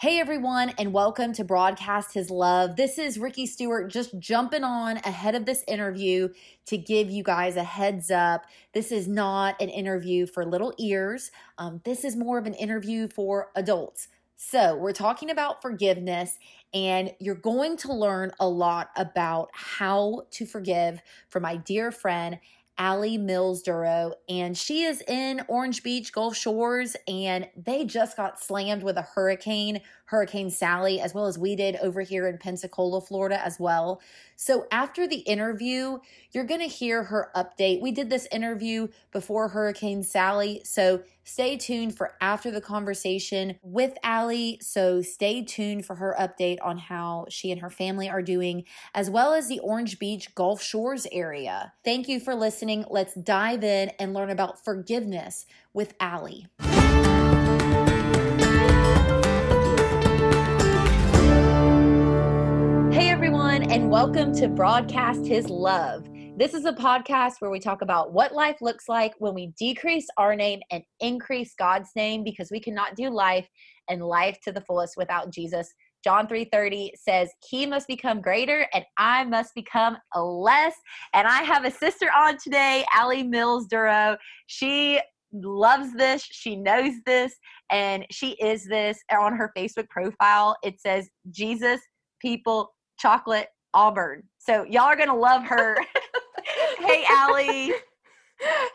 Hey everyone, and welcome to Broadcast His Love. This is Ricky Stewart just jumping on ahead of this interview to give you guys a heads up. This is not an interview for little ears, um, this is more of an interview for adults. So, we're talking about forgiveness, and you're going to learn a lot about how to forgive from my dear friend Allie Mills Duro, and she is in Orange Beach, Gulf Shores, and they just got slammed with a hurricane, Hurricane Sally, as well as we did over here in Pensacola, Florida, as well. So after the interview, you're going to hear her update. We did this interview before Hurricane Sally, so stay tuned for after the conversation with Allie. So stay tuned for her update on how she and her family are doing, as well as the Orange Beach Gulf Shores area. Thank you for listening. Let's dive in and learn about forgiveness with Allie. And welcome to Broadcast His Love. This is a podcast where we talk about what life looks like when we decrease our name and increase God's name because we cannot do life and life to the fullest without Jesus. John 3:30 says, "He must become greater and I must become less." And I have a sister on today, Allie Mills Duro. She loves this, she knows this, and she is this on her Facebook profile. It says, "Jesus, people, chocolate, Auburn. So y'all are gonna love her. hey, Allie.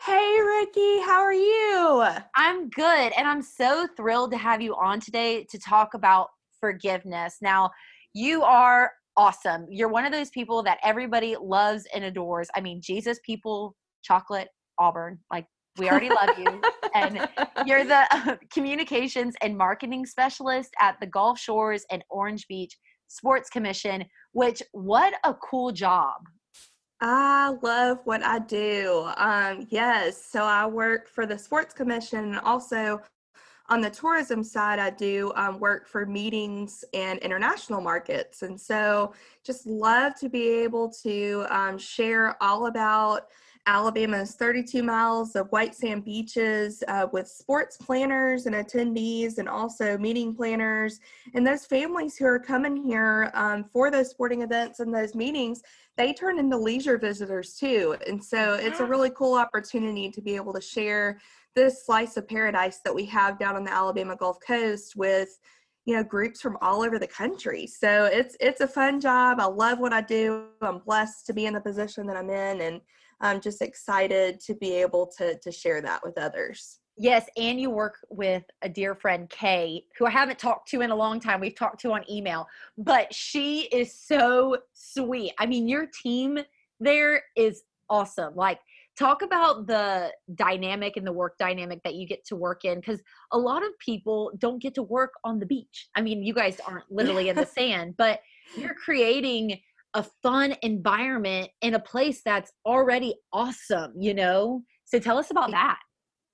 Hey, Ricky. How are you? I'm good, and I'm so thrilled to have you on today to talk about forgiveness. Now, you are awesome. You're one of those people that everybody loves and adores. I mean, Jesus people, chocolate, Auburn. Like we already love you. and you're the uh, communications and marketing specialist at the Gulf Shores and Orange Beach Sports Commission, which what a cool job. I love what I do. Um, yes, so I work for the Sports Commission and also on the tourism side, I do um, work for meetings and international markets. And so just love to be able to um, share all about Alabama's 32 miles of white sand beaches uh, with sports planners and attendees, and also meeting planners. And those families who are coming here um, for those sporting events and those meetings, they turn into leisure visitors too. And so it's a really cool opportunity to be able to share this slice of paradise that we have down on the Alabama Gulf Coast with you know groups from all over the country. So it's it's a fun job. I love what i do. I'm blessed to be in the position that i'm in. And I'm just excited to be able to to share that with others. Yes, and you work with a dear friend Kay, who I haven't talked to in a long time. We've talked to on email, but she is so sweet. I mean, your team there is awesome. Like talk about the dynamic and the work dynamic that you get to work in because a lot of people don't get to work on the beach i mean you guys aren't literally in the sand but you're creating a fun environment in a place that's already awesome, you know? So tell us about that.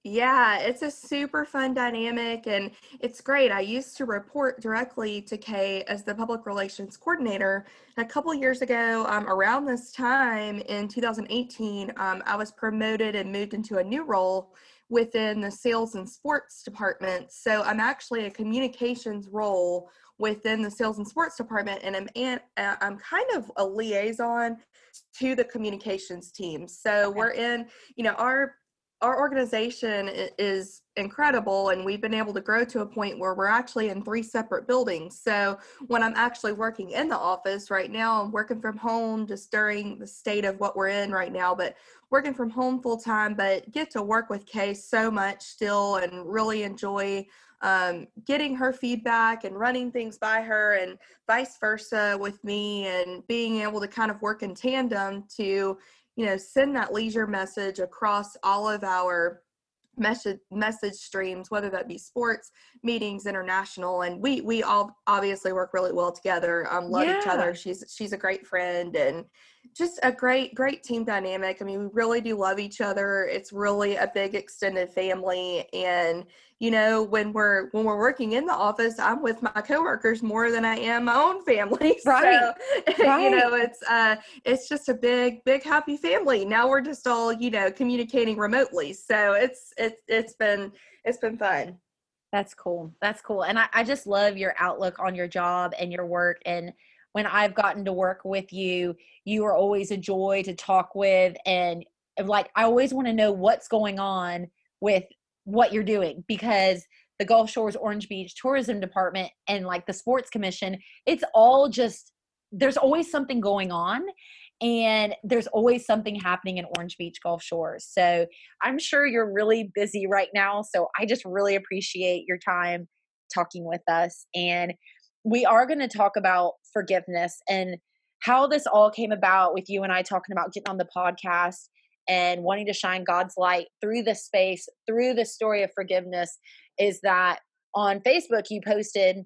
Yeah, it's a super fun dynamic and it's great. I used to report directly to Kay as the public relations coordinator. And a couple years ago, um, around this time in 2018, um, I was promoted and moved into a new role within the sales and sports department. So I'm actually a communications role within the sales and sports department and I'm and uh, I'm kind of a liaison to the communications team. So we're in, you know, our our organization is incredible and we've been able to grow to a point where we're actually in three separate buildings so when i'm actually working in the office right now i'm working from home just during the state of what we're in right now but working from home full time but get to work with kay so much still and really enjoy um, getting her feedback and running things by her and vice versa with me and being able to kind of work in tandem to you know send that leisure message across all of our message message streams whether that be sports meetings international and we we all obviously work really well together um love yeah. each other she's she's a great friend and just a great great team dynamic i mean we really do love each other it's really a big extended family and you know when we're when we're working in the office i'm with my coworkers more than i am my own family right, so, right. you know it's uh it's just a big big happy family now we're just all you know communicating remotely so it's it's it's been it's been fun That's cool. That's cool. And I, I just love your outlook on your job and your work. And when I've gotten to work with you, you are always a joy to talk with. And like, I always want to know what's going on with what you're doing because the Gulf Shores Orange Beach Tourism Department and like the Sports Commission, it's all just, there's always something going on and there's always something happening in Orange Beach Gulf Shores. So I'm sure you're really busy right now. So I just really appreciate your time talking with us. And we are going to talk about forgiveness and how this all came about with you and I talking about getting on the podcast and wanting to shine God's light through this space, through the story of forgiveness, is that on Facebook you posted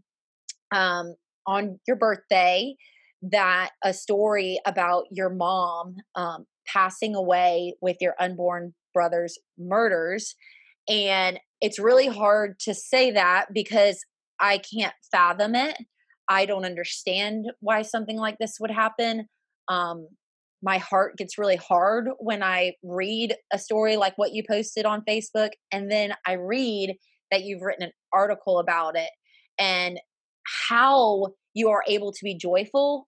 um, on your birthday that a story about your mom um, passing away with your unborn brother's murders. And it's really hard to say that because I can't fathom it. I don't understand why something like this would happen. Um, my heart gets really hard when I read a story like what you posted on Facebook. And then I read that you've written an article about it and how you are able to be joyful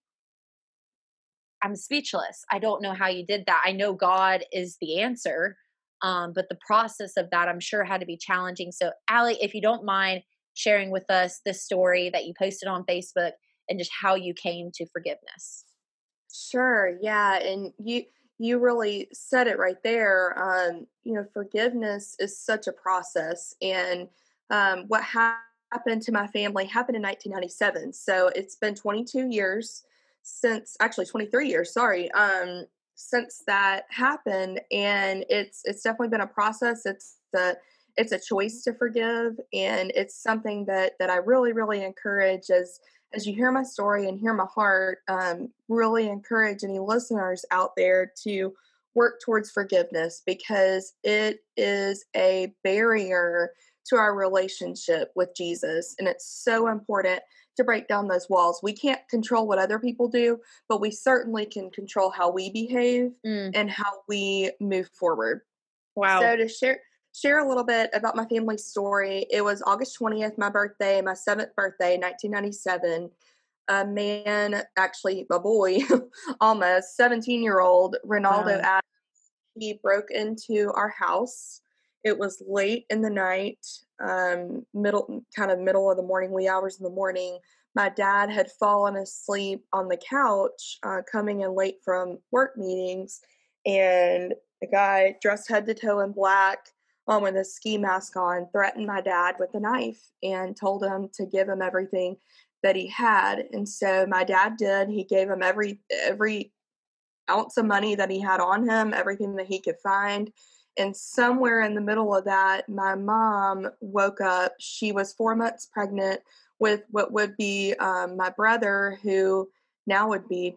I'm speechless. I don't know how you did that. I know God is the answer, um, but the process of that, I'm sure, had to be challenging. So, Allie, if you don't mind sharing with us this story that you posted on Facebook and just how you came to forgiveness. Sure. Yeah, and you you really said it right there. Um, you know, forgiveness is such a process, and um, what happened to my family happened in 1997. So it's been 22 years since actually 23 years sorry um since that happened and it's it's definitely been a process it's the it's a choice to forgive and it's something that that i really really encourage as as you hear my story and hear my heart um, really encourage any listeners out there to work towards forgiveness because it is a barrier to our relationship with jesus and it's so important to break down those walls. We can't control what other people do, but we certainly can control how we behave mm. and how we move forward. Wow. So to share share a little bit about my family story, it was August 20th, my birthday, my seventh birthday, 1997. A man, actually a boy, almost 17 year old, Renaldo wow. Adams, he broke into our house. It was late in the night um, middle, kind of middle of the morning, wee hours in the morning. My dad had fallen asleep on the couch, uh, coming in late from work meetings, and a guy dressed head to toe in black, um, with a ski mask on, threatened my dad with a knife and told him to give him everything that he had. And so my dad did. He gave him every every ounce of money that he had on him, everything that he could find and somewhere in the middle of that, my mom woke up. She was four months pregnant with what would be um, my brother, who now would be,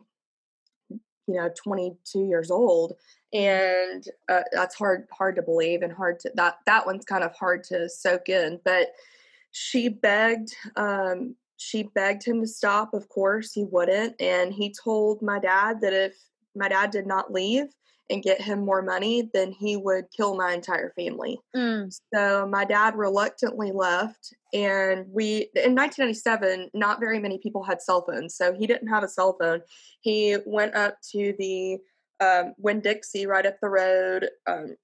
you know, 22 years old. And uh, that's hard, hard to believe, and hard to that. That one's kind of hard to soak in. But she begged, um, she begged him to stop. Of course, he wouldn't, and he told my dad that if my dad did not leave, and get him more money, then he would kill my entire family. Mm. So my dad reluctantly left, and we in 1997, not very many people had cell phones, so he didn't have a cell phone. He went up to the um, Winn Dixie right up the road, um,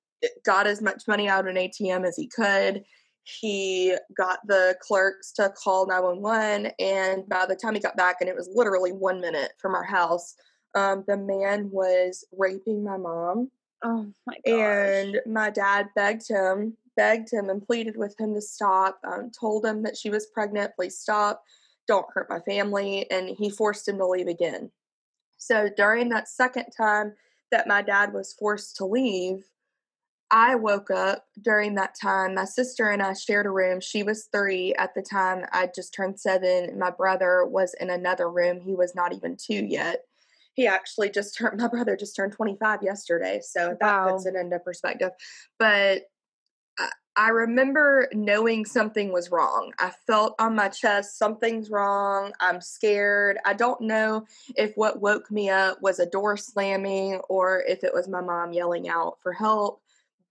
got as much money out of an ATM as he could. He got the clerks to call 911, and by the time he got back, and it was literally one minute from our house, um, the man was raping my mom. Oh my gosh. And my dad begged him, begged him and pleaded with him to stop, um, told him that she was pregnant, please stop, don't hurt my family. And he forced him to leave again. So during that second time that my dad was forced to leave, I woke up during that time. My sister and I shared a room. She was three at the time. I just turned seven. My brother was in another room. He was not even two yet he actually just turned my brother just turned 25 yesterday so that wow. puts it into perspective but I, remember knowing something was wrong. I felt on my chest something's wrong. I'm scared. I don't know if what woke me up was a door slamming or if it was my mom yelling out for help.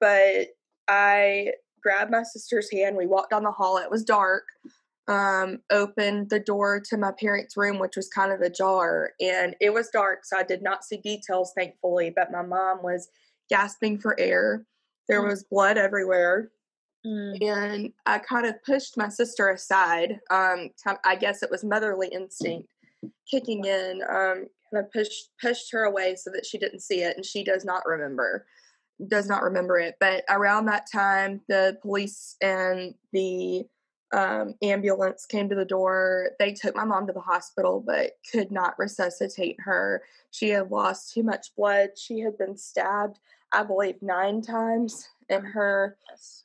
But I grabbed my sister's hand. We walked down the hall. It was dark. Um, opened the door to my parents' room, which was kind of ajar, and it was dark, so I did not see details, thankfully. But my mom was gasping for air. There mm. was blood everywhere. Mm. And I kind of pushed my sister aside. Um, I guess it was motherly instinct kicking in. Um, kind of pushed pushed her away so that she didn't see it, and she does not remember does not remember it. But around that time, the police and the um, ambulance came to the door. They took my mom to the hospital, but could not resuscitate her. She had lost too much blood. She had been stabbed, I believe, nine times, and her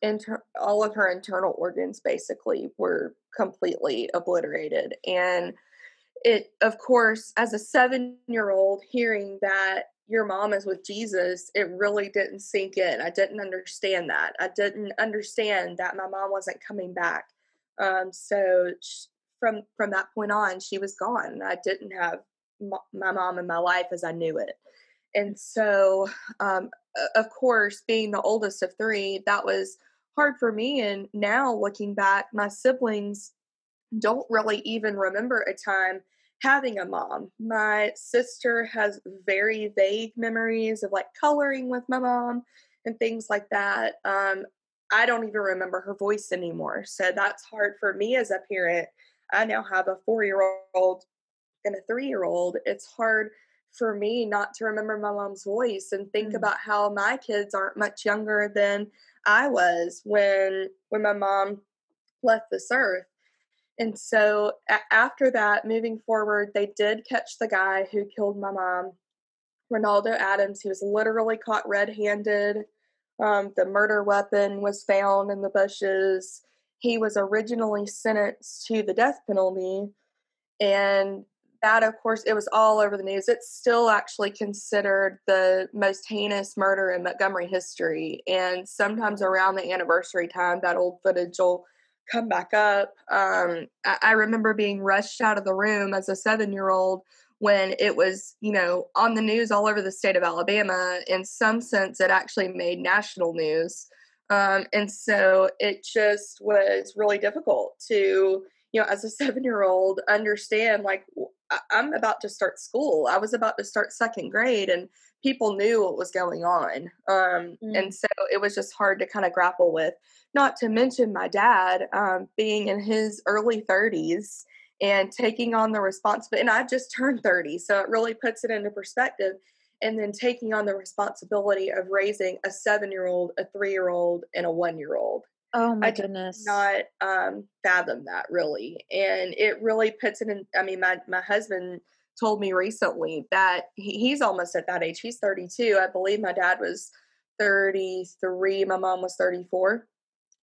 inter- all of her internal organs basically were completely obliterated. And it, of course, as a seven year old, hearing that your mom is with Jesus, it really didn't sink in. I didn't understand that. I didn't understand that my mom wasn't coming back. Um, so from from that point on, she was gone. I didn't have my mom in my life as I knew it. And so, um, of course, being the oldest of three, that was hard for me. And now looking back, my siblings don't really even remember a time having a mom. My sister has very vague memories of like coloring with my mom and things like that. Um, I don't even remember her voice anymore. So that's hard for me as a parent. I now have a four year old and a three year old. It's hard for me not to remember my mom's voice and think mm. about how my kids aren't much younger than I was when when my mom left this earth. And so a- after that, moving forward, they did catch the guy who killed my mom, Renaldo Adams. He was literally caught red handed. Um, the murder weapon was found in the bushes. He was originally sentenced to the death penalty. And that, of course, it was all over the news. It's still actually considered the most heinous murder in Montgomery history. And sometimes around the anniversary time, that old footage will come back up. Um, I, I remember being rushed out of the room as a seven year old when it was, you know, on the news all over the state of Alabama. In some sense, it actually made national news. Um, and so it just was really difficult to, you know, as a seven year old, understand like I'm about to start school. I was about to start second grade, and people knew what was going on. Um, mm. And so it was just hard to kind of grapple with. Not to mention my dad um, being in his early 30s and taking on the responsibility. And I just turned 30, so it really puts it into perspective. And then taking on the responsibility of raising a seven year old, a three year old, and a one year old. Oh my I goodness! Not um, fathom that really, and it really puts it in. I mean, my my husband told me recently that he, he's almost at that age. He's 32. I believe my dad was 33. My mom was 34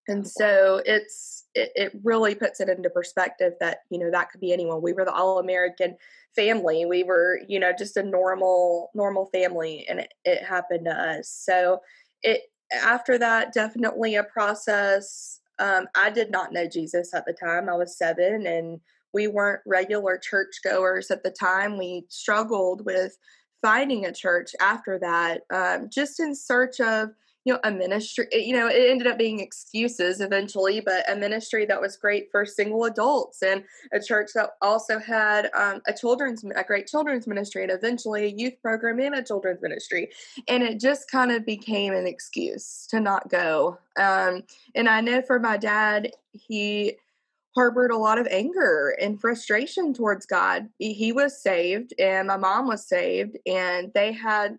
and so it's it, it, really puts it into perspective that you know that could be anyone we were the all-american family we were you know just a normal normal family and it, it happened to us so it after that definitely a process um, i did not know jesus at the time. I was seven and we weren't regular church goers at the time. We struggled with finding a church after that um, just in search of you know a ministry you know it ended up being excuses eventually but a ministry that was great for single adults and a church that also had um, a children's a great children's ministry and eventually a youth program and a children's ministry and it just kind of became an excuse to not go um, and i know for my dad he harbored a lot of anger and frustration towards God. He was saved and my mom was saved and they had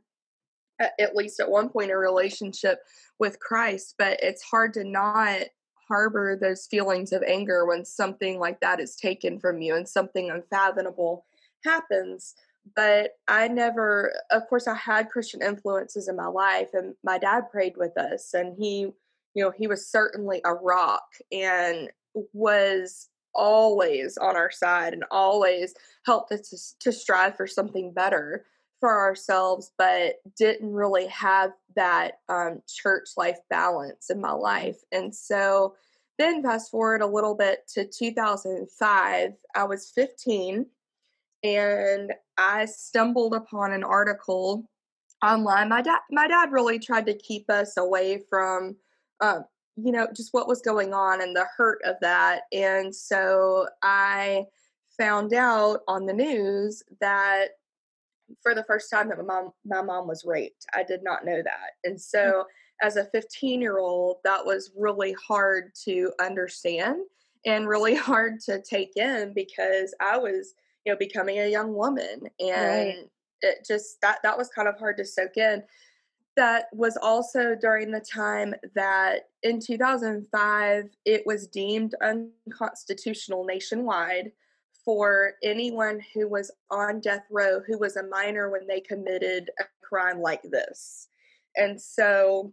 at least at one point a relationship with Christ, but it's hard to not harbor those feelings of anger when something like that is taken from you and something unfathomable happens. But I never, of course, I had Christian influences in my life, and my dad prayed with us, and he, you know, he was certainly a rock and was always on our side and always helped us to, to strive for something better for ourselves, but didn't really have that um, church life balance in my life. And so then, fast forward a little bit to 2005, I was 15 and I stumbled upon an article online. My dad, my dad really tried to keep us away from, um, you know, just what was going on and the hurt of that. And so I found out on the news that for the first time that my mom my mom was raped. I did not know that. And so mm. as a 15 year old, that was really hard to understand and really hard to take in because I was, you know, becoming a young woman and right. it just that that was kind of hard to soak in. That was also during the time that in 2005 it was deemed unconstitutional nationwide for anyone who was on death row who was a minor when they committed a crime like this. And so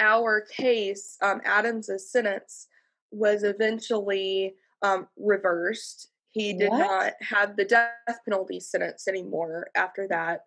our case, um, Adams's sentence was eventually um, reversed. He did what? not have the death penalty sentence anymore after that.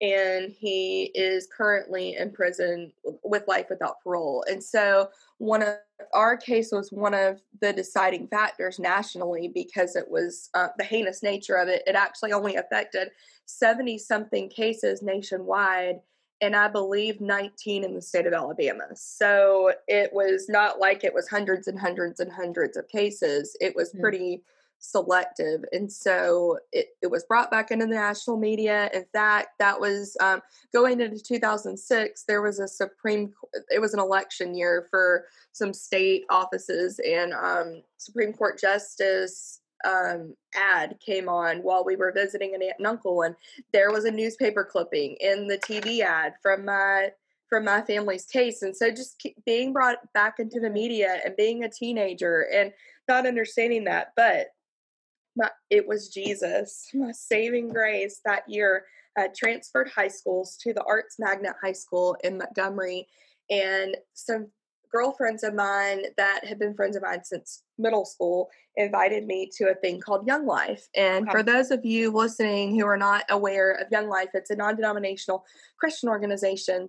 And he is currently in prison with life without parole. And so, one of our case was one of the deciding factors nationally because it was uh, the heinous nature of it. It actually only affected 70 something cases nationwide and I believe 19 in the state of Alabama. So it was not like it was hundreds and hundreds and hundreds of cases. It was mm. pretty selective. And so it, it was brought back into the national media. In fact, that was um, going into 2006, there was a Supreme, it was an election year for some state offices, and um, Supreme Court Justice um, ad came on while we were visiting an aunt and uncle, and there was a newspaper clipping in the TV ad from my from my family's case. And so, just being brought back into the media and being a teenager and not understanding that, but my, it was Jesus, my saving grace that year. I transferred high schools to the Arts Magnet High School in Montgomery, and some girlfriends of mine that had been friends of mine since middle school invited me to a thing called Young Life. And okay. for those of you listening who are not aware of Young Life, it's a non denominational Christian organization.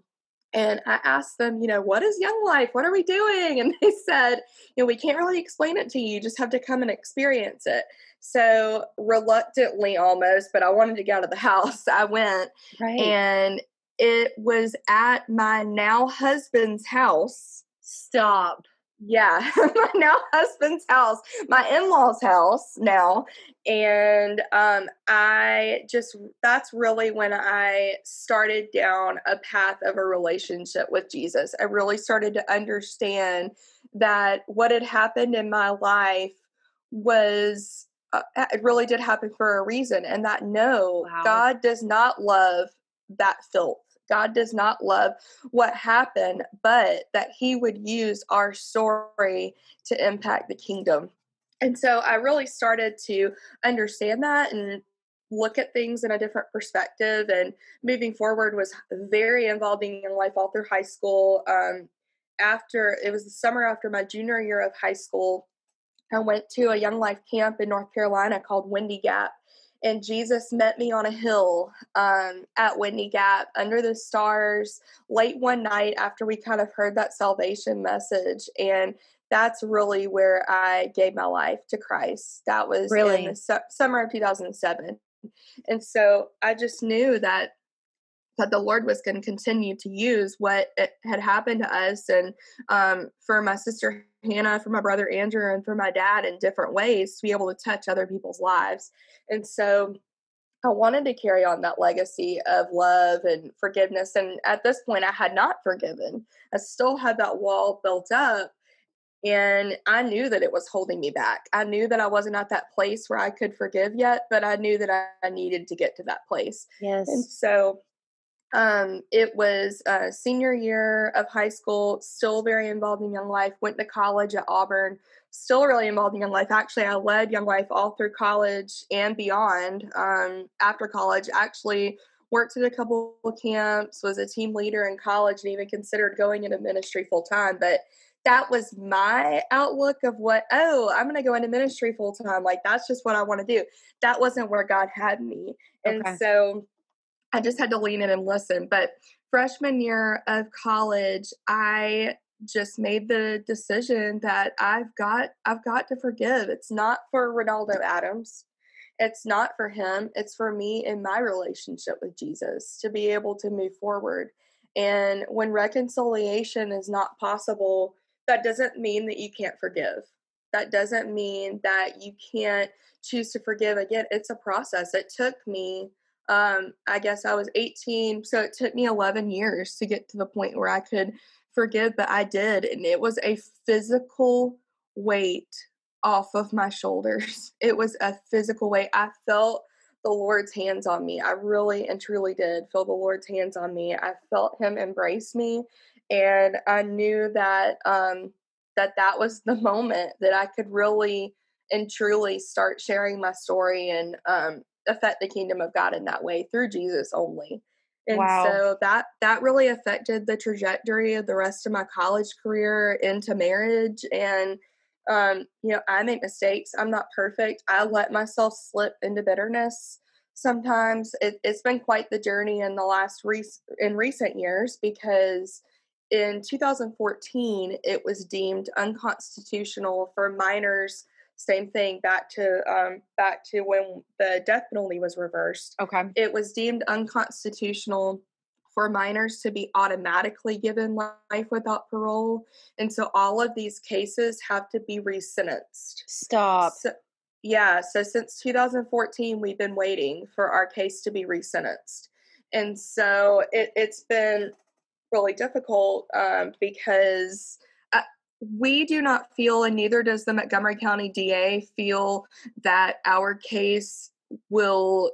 And I asked them, you know, what is Young Life? What are we doing? And they said, you know, we can't really explain it to you. You just have to come and experience it. So reluctantly almost, but I wanted to get out of the house. I went. Right. And it was at my now husband's house Stop. Yeah, my now husband's house, my in law's house now. And um, I just, that's really when I started down a path of a relationship with Jesus. I really started to understand that what had happened in my life was, uh, it really did happen for a reason. And that no, wow. God does not love that filth. God does not love what happened, but that He would use our story to impact the kingdom. And so I really started to understand that and look at things in a different perspective. And moving forward was very involving in life all through high school. Um, after it was the summer after my junior year of high school, I went to a Young Life camp in North Carolina called Windy Gap and Jesus met me on a hill um, at Windy Gap under the stars late one night after we kind of heard that salvation message. And that's really where I gave my life to Christ. That was really in the su- summer of 2007. And so I just knew that that the Lord was going to continue to use what had happened to us and um, for my sister Hannah, for my brother Andrew, and for my dad in different ways to be able to touch other people's lives. And so I wanted to carry on that legacy of love and forgiveness. And at this point, I had not forgiven. I still had that wall built up. And I knew that it was holding me back. I knew that I wasn't at that place where I could forgive yet, but I knew that I needed to get to that place. Yes. And so um, it was a senior year of high school, still very involved in Young Life, went to college at Auburn, still really involved in Young Life. Actually, I led Young Life all through college and beyond. Um, after college, actually worked at a couple of camps, was a team leader in college, and even considered going into ministry full time. But that was my outlook of what, oh, I'm going to go into ministry full time. Like, that's just what I want to do. That wasn't where God had me. And okay. so I just had to lean in and listen. But freshman year of college, I just made the decision that I've got I've got to forgive. It's not for Renaldo Adams. It's not for him. It's for me in my relationship with Jesus to be able to move forward. And when reconciliation is not possible, that doesn't mean that you can't forgive. That doesn't mean that you can't choose to forgive. Again, it's a process. It took me, um, I guess I was 18, so it took me 11 years to get to the point where I could forgive, but I did. And it was a physical weight off of my shoulders. It was a physical weight. I felt the Lord's hands on me. I really and truly did feel the Lord's hands on me. I felt Him embrace me, and I knew that um, that that was the moment that I could really and truly start sharing my story and um, affect the kingdom of God in that way through Jesus only. And wow. so that that really affected the trajectory of the rest of my college career into marriage and um, you know, I make mistakes. I'm not perfect. I let myself slip into bitterness. Sometimes it, has been quite the journey in the last rec- in recent years because in 2014 it was deemed unconstitutional for minors. Same thing back to um, back to when the death penalty was reversed. Okay, it was deemed unconstitutional for minors to be automatically given life without parole. And so all of these cases have to be resentenced. Stop. So, yeah, so since 2014, we've been waiting for our case to be resentenced. And so it, has been really difficult um, because we do not feel, and neither does the Montgomery County DA, feel that our case will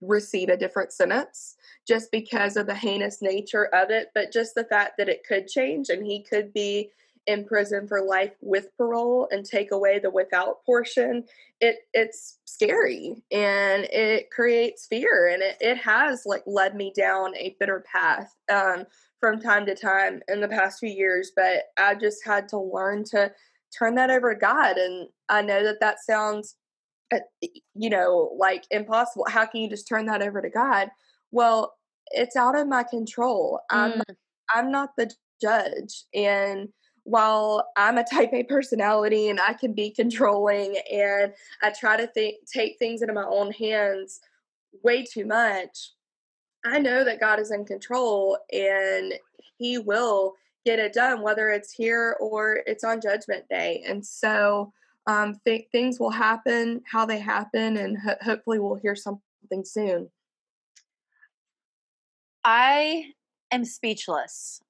receive a different sentence just because of the heinous nature of it, but just the fact that it could change and he could be in prison for life with parole and take away the without portion it it's scary and it creates fear and it, it has like led me down a bitter path. Um, from time to time in the past few years but i just had to learn to turn that over to god and i know that that sounds uh, you know like impossible how can you just turn that over to god well it's out of my control. I'm mm. I'm not the judge and while I'm a type A personality and I can be controlling and I try to think take things into my own hands way too much, I know that God is in control and he will get it done whether it's here or it's on judgment day. And so um, th- things will happen how they happen and ho- hopefully we'll hear something soon. I am speechless.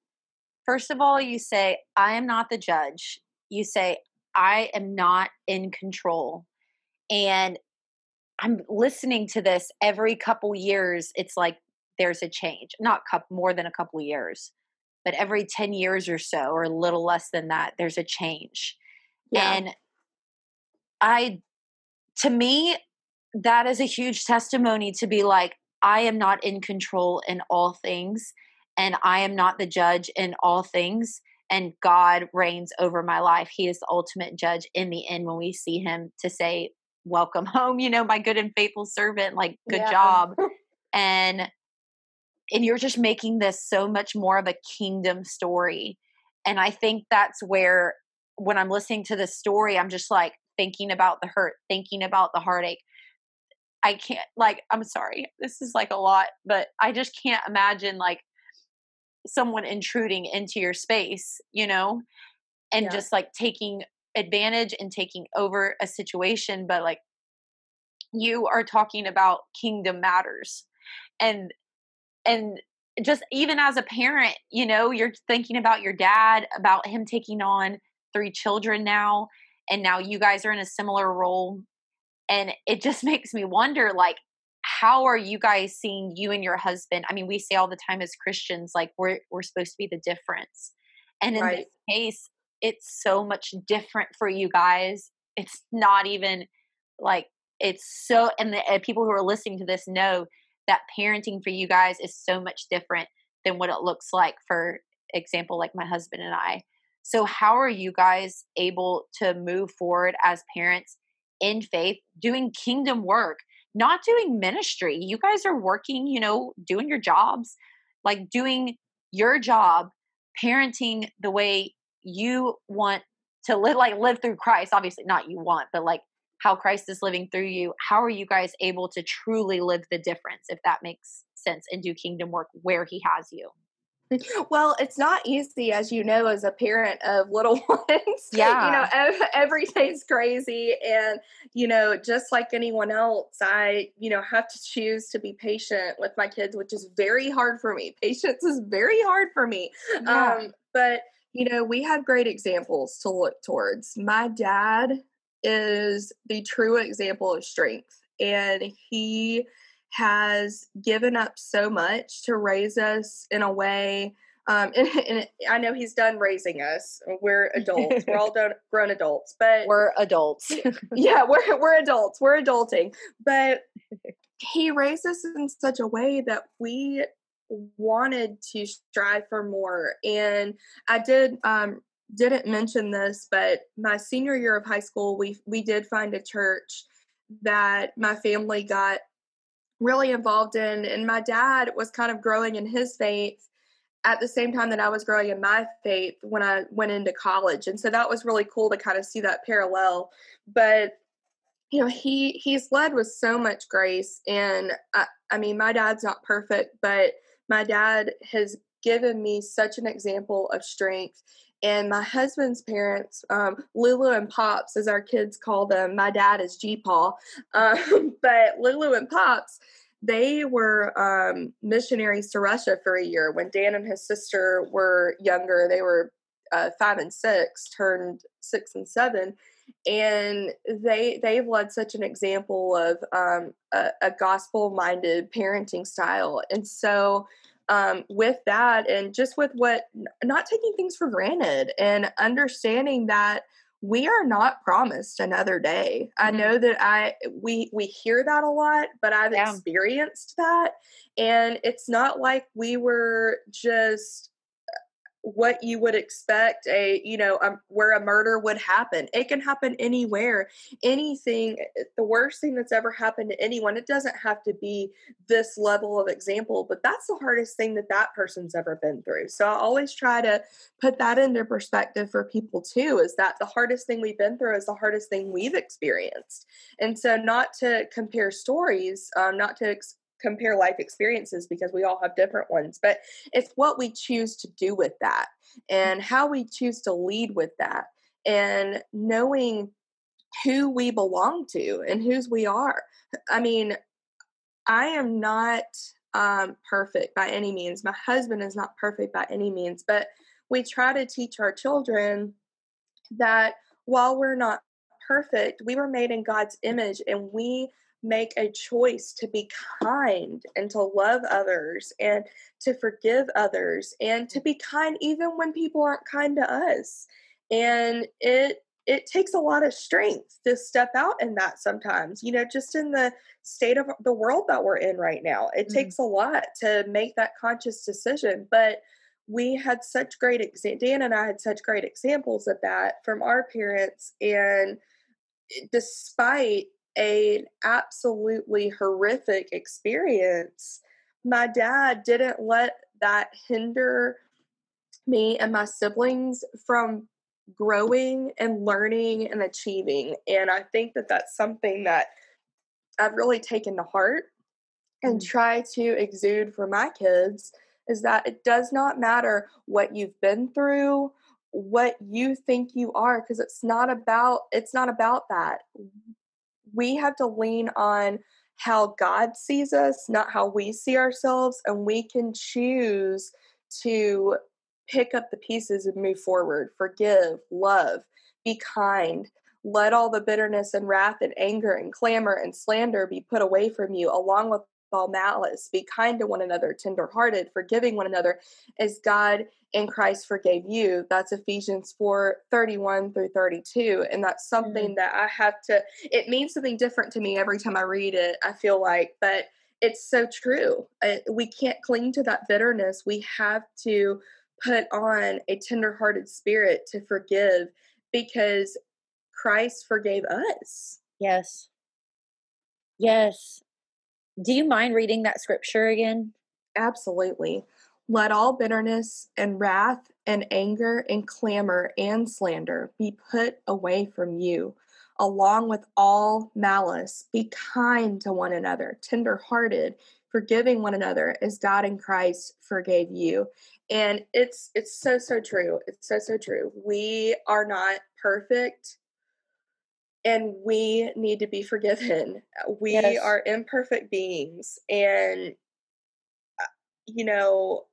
First of all, you say, I am not the judge. You say, I am not in control. And I'm listening to this every couple years. It's like there's a change, not couple, more than a couple years, but every 10 years or so, or a little less than that, there's a change. Yeah. And I, to me, that is a huge testimony to be like, I am not in control in all things, and I am not the judge in all things. And God reigns over my life. He is the ultimate judge in the end when we see Him to say, Welcome home, you know, my good and faithful servant, like, good yeah. job. and and you're just making this so much more of a kingdom story. And I think that's where when I'm listening to this story, I'm just like thinking about the hurt, thinking about the heartache, I can't like I'm sorry. This is like a lot, but I just can't imagine like someone intruding into your space, you know, and yeah. just like taking advantage and taking over a situation, but like you are talking about kingdom matters. And and just even as a parent, you know, you're thinking about your dad, about him taking on three children now, and now you guys are in a similar role and it just makes me wonder like how are you guys seeing you and your husband i mean we say all the time as christians like we're we're supposed to be the difference and in right. this case it's so much different for you guys it's not even like it's so and the and people who are listening to this know that parenting for you guys is so much different than what it looks like for example like my husband and i so how are you guys able to move forward as parents in faith, doing kingdom work, not doing ministry. You guys are working, you know, doing your jobs, like doing your job, parenting the way you want to live, like live through Christ. Obviously, not you want, but like how Christ is living through you. How are you guys able to truly live the difference, if that makes sense, and do kingdom work where He has you? Well, it's not easy, as you know, as a parent of little ones. Yeah. you know, ev- every day's crazy. And, you know, just like anyone else, I, you know, have to choose to be patient with my kids, which is very hard for me. Patience is very hard for me. Yeah. Um, but, you know, we have great examples to look towards. My dad is the true example of strength, and he has given up so much to raise us in a way. Um, and, and I know he's done raising us. We're adults. We're all grown adults, but We're adults. yeah, we're we're adults. We're adulting. But he raised us in such a way that we wanted to strive for more. And I did um didn't mention this, but my senior year of high school, we we did find a church that my family got really involved in and my dad was kind of growing in his faith at the same time that I was growing in my faith when I went into college. And so that was really cool to kind of see that parallel. But you know, he he's led with so much grace and I, I mean my dad's not perfect, but my dad has given me such an example of strength and my husband's parents, um, Lulu and Pops, as our kids call them, my dad is G Paul, um, but Lulu and Pops, they were um, missionaries to Russia for a year. When Dan and his sister were younger, they were uh, five and six, turned six and seven, and they they've led such an example of um, a, a gospel minded parenting style, and so um, with that and just with what not taking things for granted and understanding that we are not promised another day. I Mhm. know that I we we hear that a lot, but I've Yeah. experienced that and it's not like we were just what you would expect a you know um, where a murder would happen. It can happen anywhere. Anything eh, the worst thing that's ever happened to anyone it doesn't have to be this level of example but that's the hardest thing that that person's ever been through. So i always try to put that into perspective for people too is that the hardest thing we've been through is the hardest thing we've experienced. And so not to compare stories um, not to ex- compare life experiences because we all have different ones but it's what we choose to do with that and how we choose to lead with that and knowing who we belong to and whose we are. I mean i am not um, perfect by any means. My husband is not perfect by any means but we try to teach our children that while we're not perfect we were made in god's image and we make a choice to be kind and to love others and to forgive others and to be kind even when people aren't kind to us and it it takes a lot of strength to step out in that sometimes you know just in the state of the world that we're in right now it Mhm. takes a lot to make that conscious decision but we had such great exa- dan and i had such great examples of that from our parents and despite an absolutely horrific experience, my dad didn't let that hinder me and my siblings from growing and learning and achieving. And I think that that's something that I've really taken to heart and Mm. try to exude for my kids is that it does not matter what you've been through what you think you are because it's not about it's not about that we have to lean on how God sees us, not how we see ourselves, and we can choose to pick up the pieces and move forward, forgive, love, be kind. Let all the bitterness and wrath and anger and clamor and slander be put away from you, along with all malice. Be kind to one another, tenderhearted, forgiving one another, as God in Christ forgave you. That's Ephesians 4 31 through 32. And that's mm. something that I have to, it means something different to me every time I read it, I feel like, but it's so true. We can't cling to that bitterness. We have to put on a tenderhearted spirit to forgive because Christ forgave us. Yes. Yes. Do you mind reading that scripture again? Absolutely. Let all bitterness and wrath and anger and clamor and slander be put away from you, along with all malice. Be kind to one another, tenderhearted, forgiving one another as God in Christ forgave you. And it's it's so so true. It's so so true. We are not perfect and we need to be forgiven. We yes. are imperfect beings and uh, you know,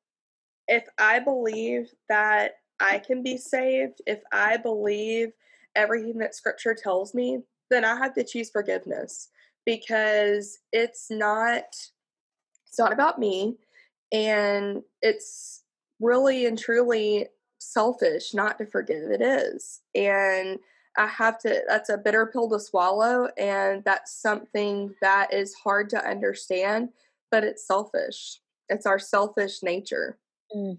if I believe that I can be saved, if I believe everything that scripture tells me, then I have to choose forgiveness because it's not it's not about me and it's really and truly selfish not to forgive it is and i have to that's a bitter pill to swallow and that's something that is hard to understand but it's selfish it's our selfish nature mm.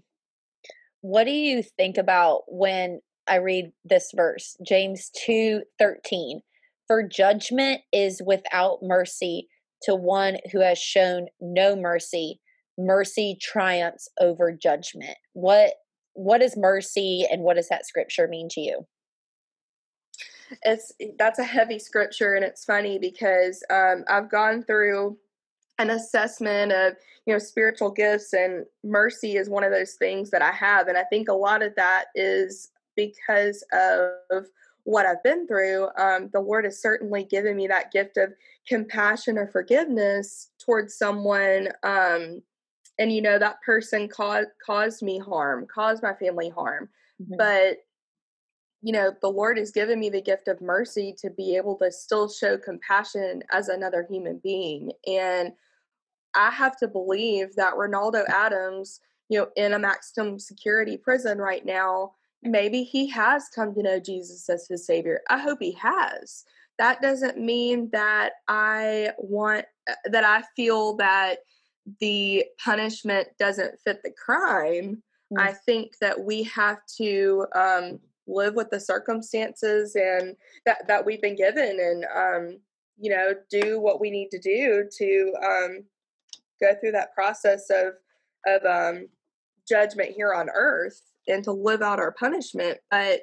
what do you think about when i read this verse james 2 13 for judgment is without mercy to one who has shown no mercy. Mercy triumphs over judgment. What what is mercy and what does that scripture mean to you? It's that's a heavy scripture and it's funny because um, I've gone through an assessment of you know spiritual gifts and mercy is one of those things that I have and I think a lot of that is because of what I've been through, um, the Lord has certainly given me that gift of compassion or forgiveness towards someone. Um, and you know that person caused caused me harm, caused my family harm, mm-hmm. but you know the Lord has given me the gift of mercy to be able to still show compassion as another human being, and I have to believe that Renaldo Adams, you know, in a maximum security prison right now maybe he has come to know Jesus as his savior. I hope he has. That doesn't mean that I want uh, that I feel that the punishment doesn't fit the crime. Mm. I think that we have to um, live with the circumstances and that that we've been given, and um, you know, do what we need to do to um, go through that process of of um, judgment here on earth and to live out our punishment. But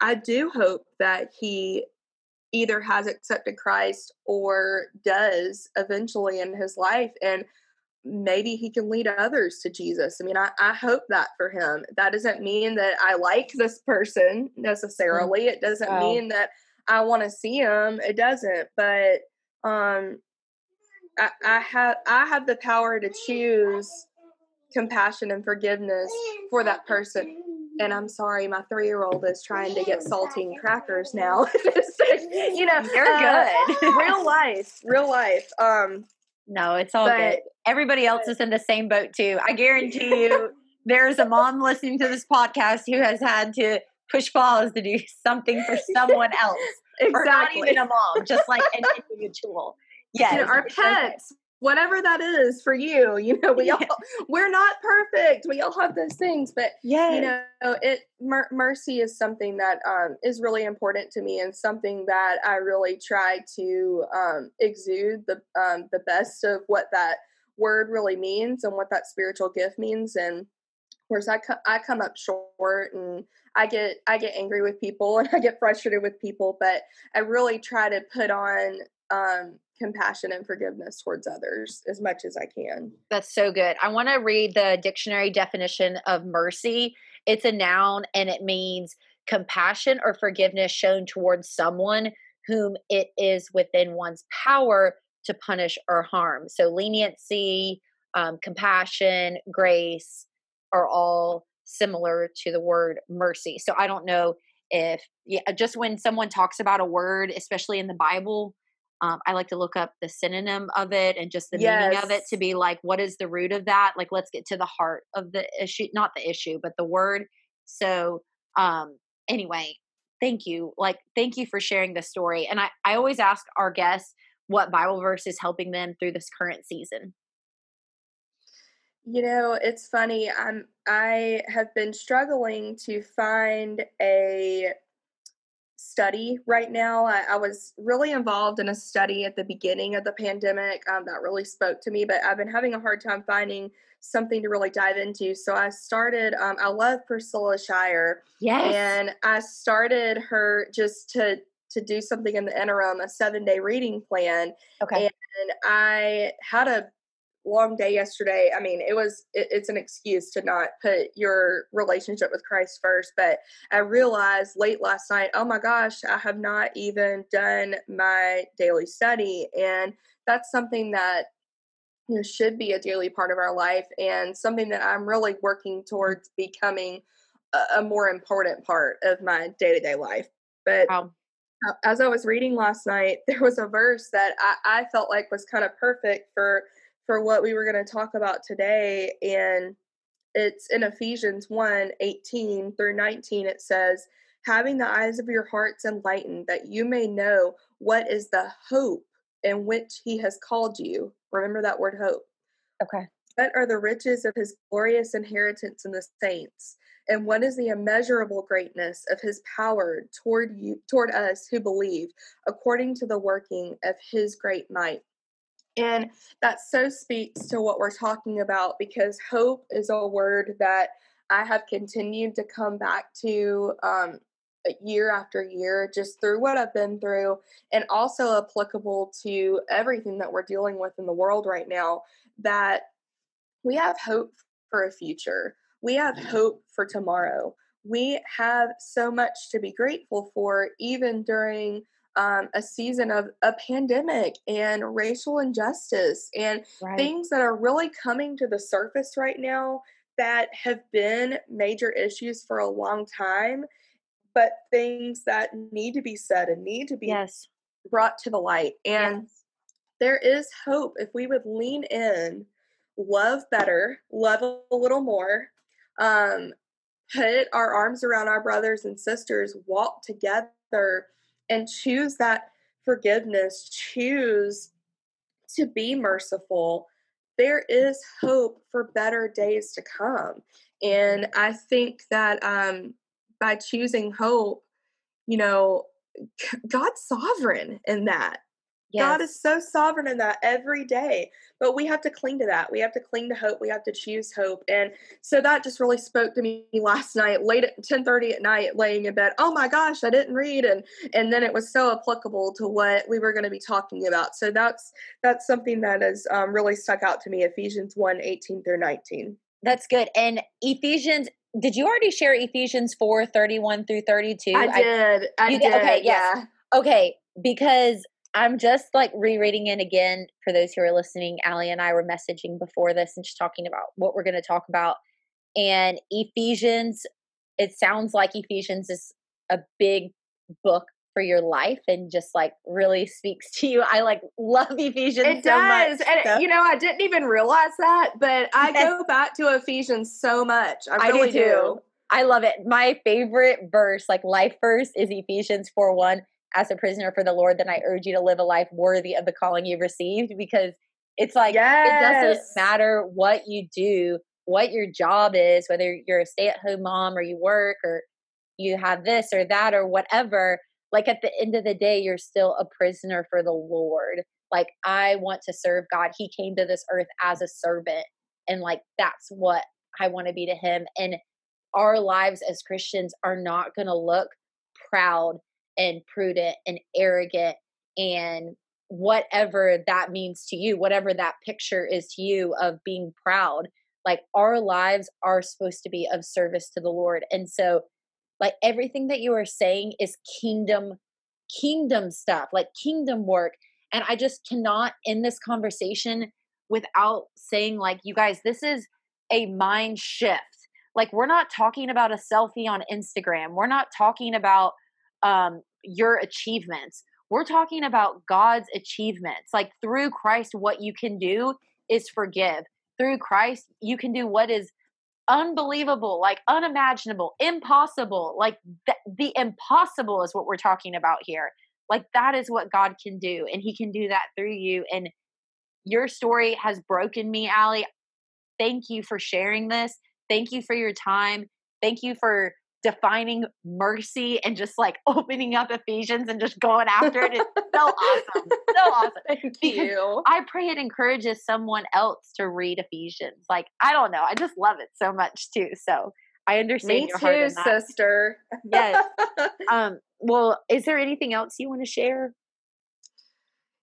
I do hope that he either has accepted Christ or does eventually in his life. And maybe he can lead others to Jesus. I mean, I, I hope that for him. That doesn't mean that I like this person mm. necessarily. It doesn't wow. mean that I want to see him. It doesn't. But um I, I have I have the power to choose compassion and forgiveness for that person. And I'm sorry, my three year old is trying to get saltine crackers now. you know, they're uh, good. real life, real life. Um, no, it's all but, good. Everybody else is in the same boat too. I guarantee you, there's a mom listening to this podcast who has had to push pause to do something for someone else. Exactly. Or not even a mom, just like an individual. Yes. You know, our pets whatever that is for you you know we all we're not perfect we all have those things but yeah you know it mer- mercy is something that um, is really important to me and something that i really try to um, exude the um, the best of what that word really means and what that spiritual gift means and whereas I, co- I come up short and I get I get angry with people and I get frustrated with people, but I really try to put on um, compassion and forgiveness towards others as much as I can. That's so good. I want to read the dictionary definition of mercy. It's a noun and it means compassion or forgiveness shown towards someone whom it is within one's power to punish or harm. So, leniency, um, compassion, grace are all similar to the word mercy. So, I don't know if, yeah, just when someone talks about a word, especially in the Bible, um, I like to look up the synonym of it and just the yes. meaning of it to be like, what is the root of that? Like, let's get to the heart of the issue, not the issue, but the word. So, um, anyway, thank you. Like, thank you for sharing the story. And I, I always ask our guests what Bible verse is helping them through this current season. You know, it's funny. I'm I have been struggling to find a study right now. I, I, was really involved in a study at the beginning of the pandemic um, that really spoke to me, but I've been having a hard time finding something to really dive into. So I started, um, I love Priscilla Shirer. Yes. And I started her just to to do something in the interim, a seven day reading plan. Okay. And I had a long day yesterday. I mean, it was it, it's an excuse to not put your relationship with Christ first. But I realized late last night, oh my gosh, I have not even done my daily study, and that's something that you know should be a daily part of our life, and something that I'm really working towards becoming a, a more important part of my day to day life. But wow as I was reading last night, there was a verse that I, I felt like was kind of perfect for for what we were going to talk about today. And it's in Ephesians 1 18 through 19. It says, Having the eyes of your hearts enlightened, that you may know what is the hope in which he has called you. Remember that word hope. Okay. What are the riches of his glorious inheritance in the saints? And what is the immeasurable greatness of his power toward you toward us who believe, according to the working of his great might? And that so speaks to what we're talking about because hope is a word that I have continued to come back to um, year after year, just through what I've been through, and also applicable to everything that we're dealing with in the world right now. That we have hope for a future. We have hope for tomorrow. We have so much to be grateful for, even during um, a season of a pandemic and racial injustice and right. things that are really coming to the surface right now that have been major issues for a long time, but things that need to be said and need to be yes. brought to the light. And yes. there is hope if we would lean in, love better, love a little more, um, put our arms around our brothers and sisters, walk together and choose that forgiveness, choose to be merciful, there is hope for better days to come. And I think that um, by choosing hope, you know, God's sovereign in that. Yes. God is so sovereign in that every day. But we have to cling to that. We have to cling to hope. We have to choose hope. And so that just really spoke to me last night, late at 10:30 at night, laying in bed. Oh my gosh, I didn't read. And and then it was so applicable to what we were going to be talking about. So that's that's something that has um, really stuck out to me, Ephesians 1, 18 through 19. That's good. And Ephesians did you already share Ephesians 4, 31 through 32? I did. I, I did. did. Okay, yes. Yeah. Okay, because I'm just like rereading it again for those who are listening. Allie and I were messaging before this and just talking about what we're going to talk about. And Ephesians, it sounds like Ephesians is a big book for your life and just like really speaks to you. I like love Ephesians it so does. much. And so. you know, I didn't even realize that, but I go back to Ephesians so much. I really I do, do. I love it. My favorite verse, like life verse, is Ephesians 4 1 as a prisoner for the Lord, then I urge you to live a life worthy of the calling you've received because it's like yes. it doesn't matter what you do, what your job is, whether you're a stay at home mom or you work or you have this or that or whatever. Like at the end of the day, you're still a prisoner for the Lord. Like, I want to serve God. He came to this earth as a servant. And like, that's what I want to be to Him. And our lives as Christians are not going to look proud and prudent and arrogant and whatever that means to you, whatever that picture is to you of being proud. Like our lives are supposed to be of service to the Lord. And so, like everything that you are saying is kingdom, kingdom stuff, like kingdom work. And I just cannot end this conversation without saying, like, you guys, this is a mind shift. Like, we're not talking about a selfie on Instagram. We're not talking about um, your achievements. We're talking about God's achievements. Like through Christ, what you can do is forgive. Through Christ, you can do what is unbelievable, like unimaginable, impossible. Like th- the impossible is what we're talking about here. Like that is what God can do, and He can do that through you. And your story has broken me, Allie. Thank you for sharing this. Thank you for your time. Thank you for defining mercy and just like opening up Ephesians and just going after it is so awesome. So awesome. Thank you. I pray it encourages someone else to read Ephesians. Like, I don't know. I just love it so much too. So I understand Me your too, heart. sister. yes. Um, well, is there anything else you want to share?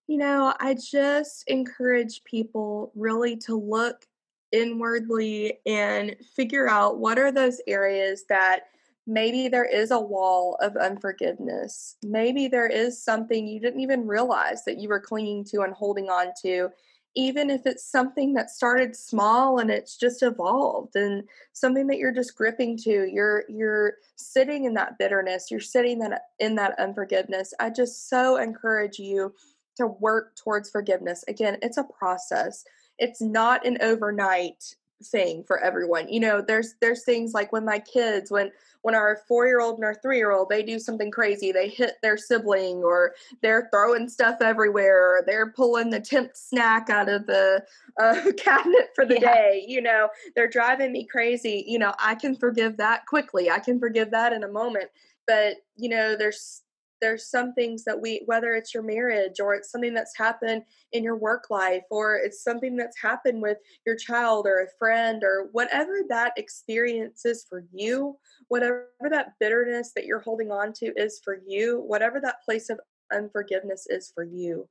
You know, I just encourage people really to look inwardly and figure out what are those areas that maybe there is a wall of unforgiveness. Maybe there is something you didn't even realize that you were clinging to and holding on to even if it's something that started small and it's just evolved and something that you're just gripping to. You're you're sitting in that bitterness. You're sitting that in that unforgiveness. I just so encourage you to work towards forgiveness. Again it's a process. It's not an overnight thing for everyone. You know, there's there's things like when my kids, when when our four year old and our three year old, they do something crazy, they hit their sibling, or they're throwing stuff everywhere, or they're pulling the temp snack out of the uh, cabinet for the yeah. day. You know, they're driving me crazy. You know, I can forgive that quickly. I can forgive that in a moment. But you know, there's there's some things that we whether it's your marriage or it's something that's happened in your work life or it's something that's happened with your child or a friend or whatever that experience is for you whatever that bitterness that you're holding on to is for you whatever that place of unforgiveness is for you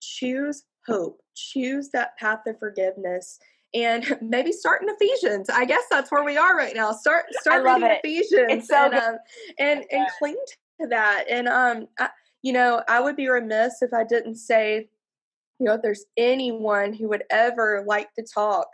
choose hope choose that path of forgiveness and maybe start in Ephesians. I guess that's where we are right now. Start start reading it. Ephesians it's so and, um, and and cling to that. And um, I, you know, I would be remiss if I didn't say, you know, if there's anyone who would ever like to talk,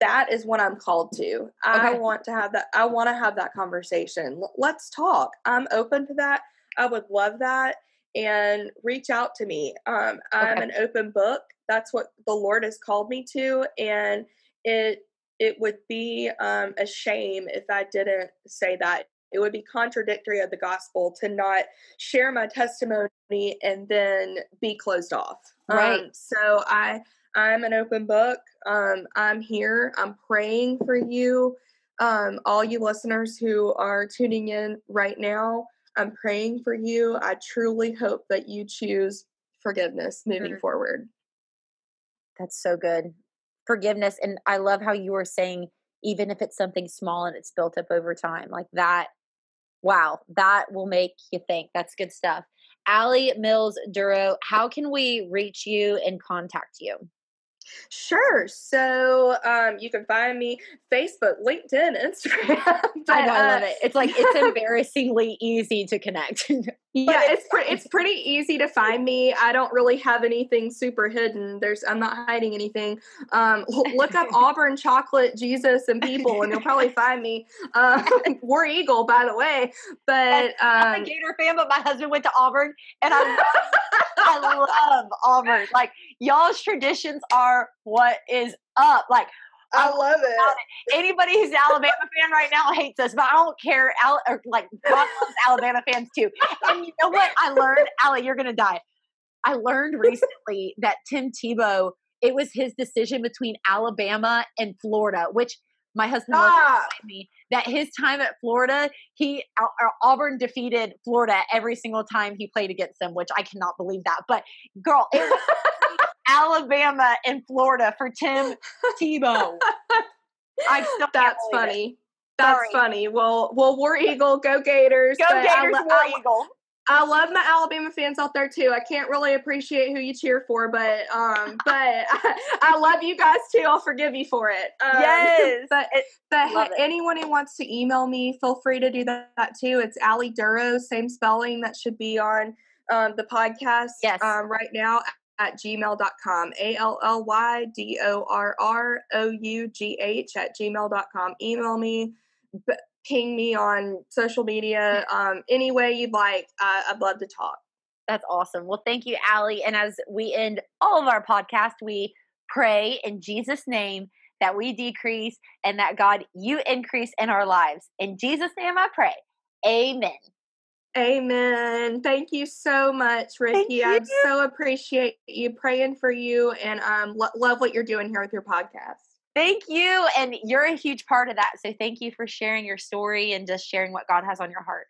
that is what I'm called to. Okay. I want to have that. I want to have that conversation. Let's talk. I'm open to that. I would love that. And reach out to me. Um, I'm okay. an open book. That's what the Lord has called me to, and it it would be um, a shame if I didn't say that it would be contradictory of the gospel to not share my testimony and then be closed off. Right. Um, so I I'm an open book. Um, I'm here. I'm praying for you. Um, all you listeners who are tuning in right now, I'm praying for you. I truly hope that you choose forgiveness moving mm-hmm. forward. That's so good. Forgiveness. And I love how you were saying, even if it's something small and it's built up over time, like that wow, that will make you think. That's good stuff. Allie Mills Dorrough, how can we reach you and contact you? Sure. So um, you can find me Facebook, LinkedIn, Instagram. but, I know, I love uh, it. It's like it's embarrassingly easy to connect. yeah, it's pretty it's pretty easy to find me. I don't really have anything super hidden. There's I'm not hiding anything. Um, look up Auburn chocolate Jesus and people, and you'll probably find me. Uh, War Eagle, by the way. But um, I'm a Gator fan, but my husband went to Auburn, and I I love Auburn. Like y'all's traditions are what is up. Like I love it. Anybody who's an Alabama fan right now hates us, but I don't care. Al- or like God loves Alabama fans too. And you know what? I learned, Allie, you're gonna die. I learned recently that Tim Tebow, it was his decision between Alabama and Florida, which my husband ah. me that his time at Florida, he Auburn defeated Florida every single time he played against them, which I cannot believe that. But girl, it was Alabama and Florida for Tim Tebow. I still That's funny. It. That's Sorry. funny. Well, well, War Eagle, go Gators. Go Gators, War Eagle. I love my Alabama fans out there too. I can't really appreciate who you cheer for, but um, but I, I, love you guys too. I'll forgive you for it. Um, yes, but it, but anyone who wants to email me, feel free to do that, that too. It's Allie Dorrough, same spelling that should be on um, the podcast. Yes, um, right now at gmail.com. A L L Y D O R R O U G H at gmail.com. Email me ping me on social media, um, any way you'd like. Uh, I'd love to talk. That's awesome. Well, thank you, Allie. And as we end all of our podcast, we pray in Jesus' name that we decrease and that God, you increase in our lives. In Jesus' name I pray. Amen. Amen. Thank you so much, Ricky. I so appreciate you praying for you and um, lo- love what you're doing here with your podcast. Thank you. And you're a huge part of that. So thank you for sharing your story and just sharing what God has on your heart.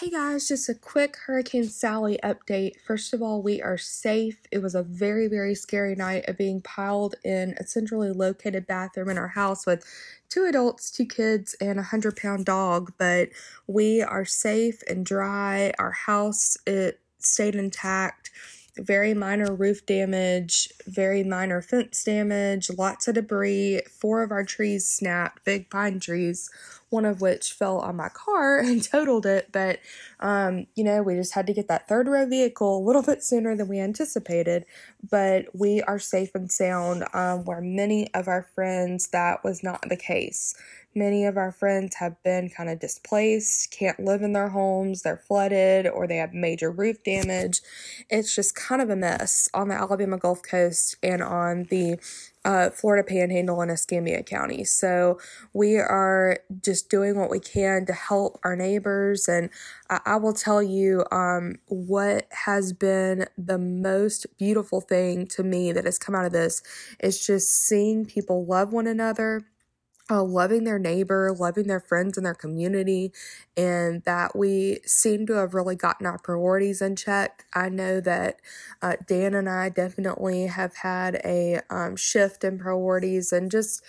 Hey guys, just a quick Hurricane Sally update. First of all, we are safe. It was a very, very scary night of being piled in a centrally located bathroom in our house with two adults, two kids, and a hundred pound dog. But we are safe and dry. Our house it stayed intact. very minor roof damage, very minor fence damage, lots of debris. Four of our trees snapped, big pine trees, one of which fell on my car and totaled it. But, um, you know, we just had to get that third row vehicle a little bit sooner than we anticipated. But we are safe and sound, um, where many of our friends, that was not the case. Many of our friends have been kind of displaced, can't live in their homes, they're flooded, or they have major roof damage. It's just kind of a mess on the Alabama Gulf Coast and on the uh, Florida Panhandle and Escambia County. So we are just doing what we can to help our neighbors. And I, I will tell you um, what has been the most beautiful thing to me that has come out of this is just seeing people love one another uh, loving their neighbor, loving their friends and their community, and that we seem to have really gotten our priorities in check. I know that uh, Dan and I definitely have had a um, shift in priorities and just,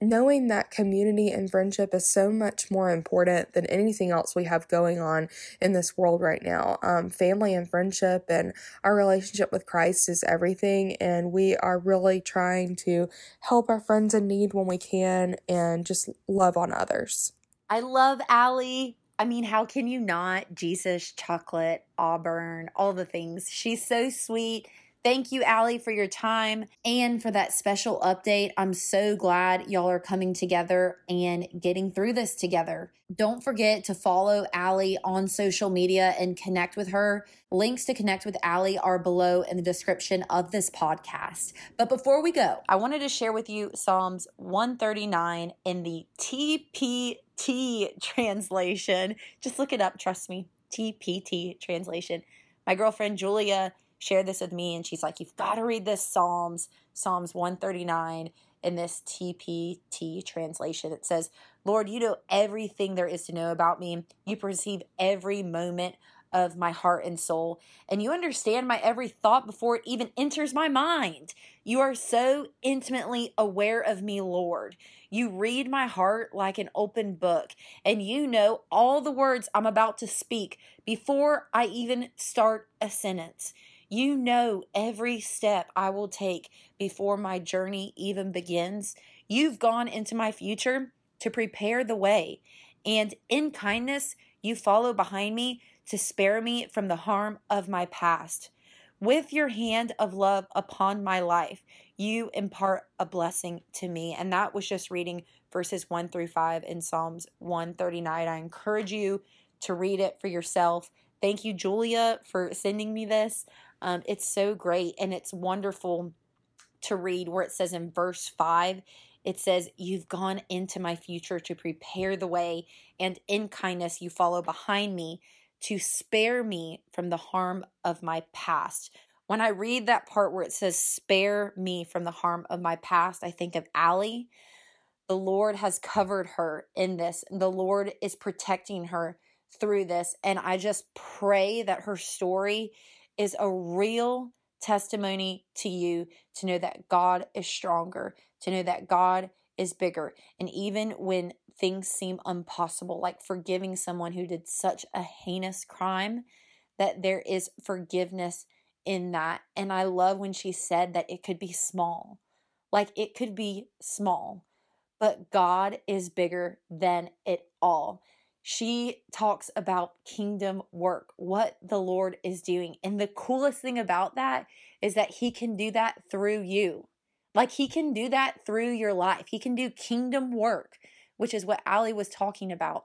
knowing that community and friendship is so much more important than anything else we have going on in this world right now. Um, family and friendship and our relationship with Christ is everything, and we are really trying to help our friends in need when we can and just love on others. I love Allie. I mean, how can you not? Jesus, chocolate, Auburn, all the things. She's so sweet. Thank you, Allie, for your time and for that special update. I'm so glad y'all are coming together and getting through this together. Don't forget to follow Allie on social media and connect with her. Links to connect with Allie are below in the description of this podcast. But before we go, I wanted to share with you Psalms 139 in the TPT translation. Just look it up, trust me. TPT translation. My girlfriend Julia shared this with me and she's like, You've got to read this Psalms, Psalms 139 in this TPT translation. It says, Lord, you know everything there is to know about me. You perceive every moment of my heart and soul, and you understand my every thought before it even enters my mind. You are so intimately aware of me, Lord. You read my heart like an open book, and you know all the words I'm about to speak before I even start a sentence. You know every step I will take before my journey even begins. You've gone into my future to prepare the way, and in kindness, you follow behind me to spare me from the harm of my past. With your hand of love upon my life, you impart a blessing to me. And that was just reading verses 1 through 5 in Psalms 139. I encourage you to read it for yourself. Thank you, Julia, for sending me this. Um, it's so great and it's wonderful to read where it says in verse 5 it says, You've gone into my future to prepare the way, and in kindness you follow behind me to spare me from the harm of my past. When I read that part where it says, Spare me from the harm of my past, I think of Allie. The Lord has covered her in this, the Lord is protecting her through this. And I just pray that her story is a real testimony to you to know that God is stronger, to know that God is bigger. And even when things seem impossible, like forgiving someone who did such a heinous crime, that there is forgiveness in that. And I love when she said that it could be small, like it could be small, but God is bigger than it all she talks about kingdom work, what the Lord is doing. And the coolest thing about that is that He can do that through you. Like He can do that through your life. He can do kingdom work, which is what Allie was talking about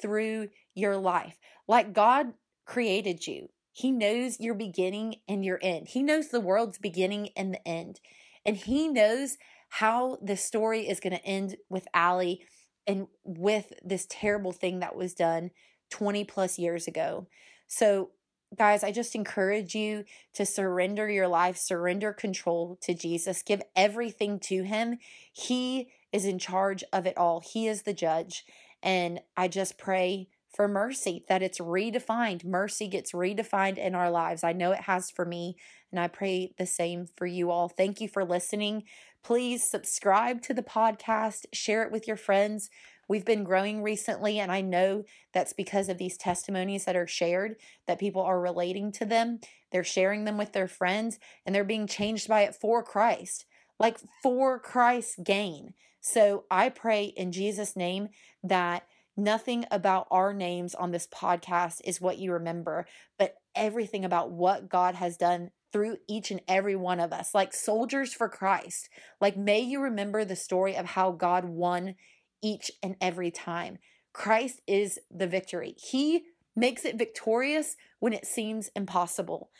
through your life. Like God created you, He knows your beginning and your end. He knows the world's beginning and the end. And He knows how the story is going to end with Allie and with this terrible thing that was done 20 plus years ago. So, guys, I just encourage you to surrender your life, surrender control to Jesus, give everything to Him. He is in charge of it all, He is the judge. And I just pray for mercy, that it's redefined. Mercy gets redefined in our lives. I know it has for me, and I pray the same for you all. Thank you for listening. Please subscribe to the podcast, share it with your friends. We've been growing recently, and I know that's because of these testimonies that are shared, that people are relating to them. They're sharing them with their friends, and they're being changed by it for Christ, like for Christ's gain. So I pray in Jesus' name that nothing about our names on this podcast is what you remember, but everything about what God has done through each and every one of us, like soldiers for Christ. Like, may you remember the story of how God won each and every time. Christ is the victory. He makes it victorious when it seems impossible.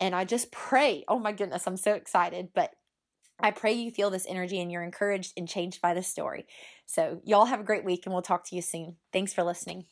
And I just pray, oh my goodness, I'm so excited, but I pray you feel this energy and you're encouraged and changed by this story. So, y'all have a great week and we'll talk to you soon. Thanks for listening.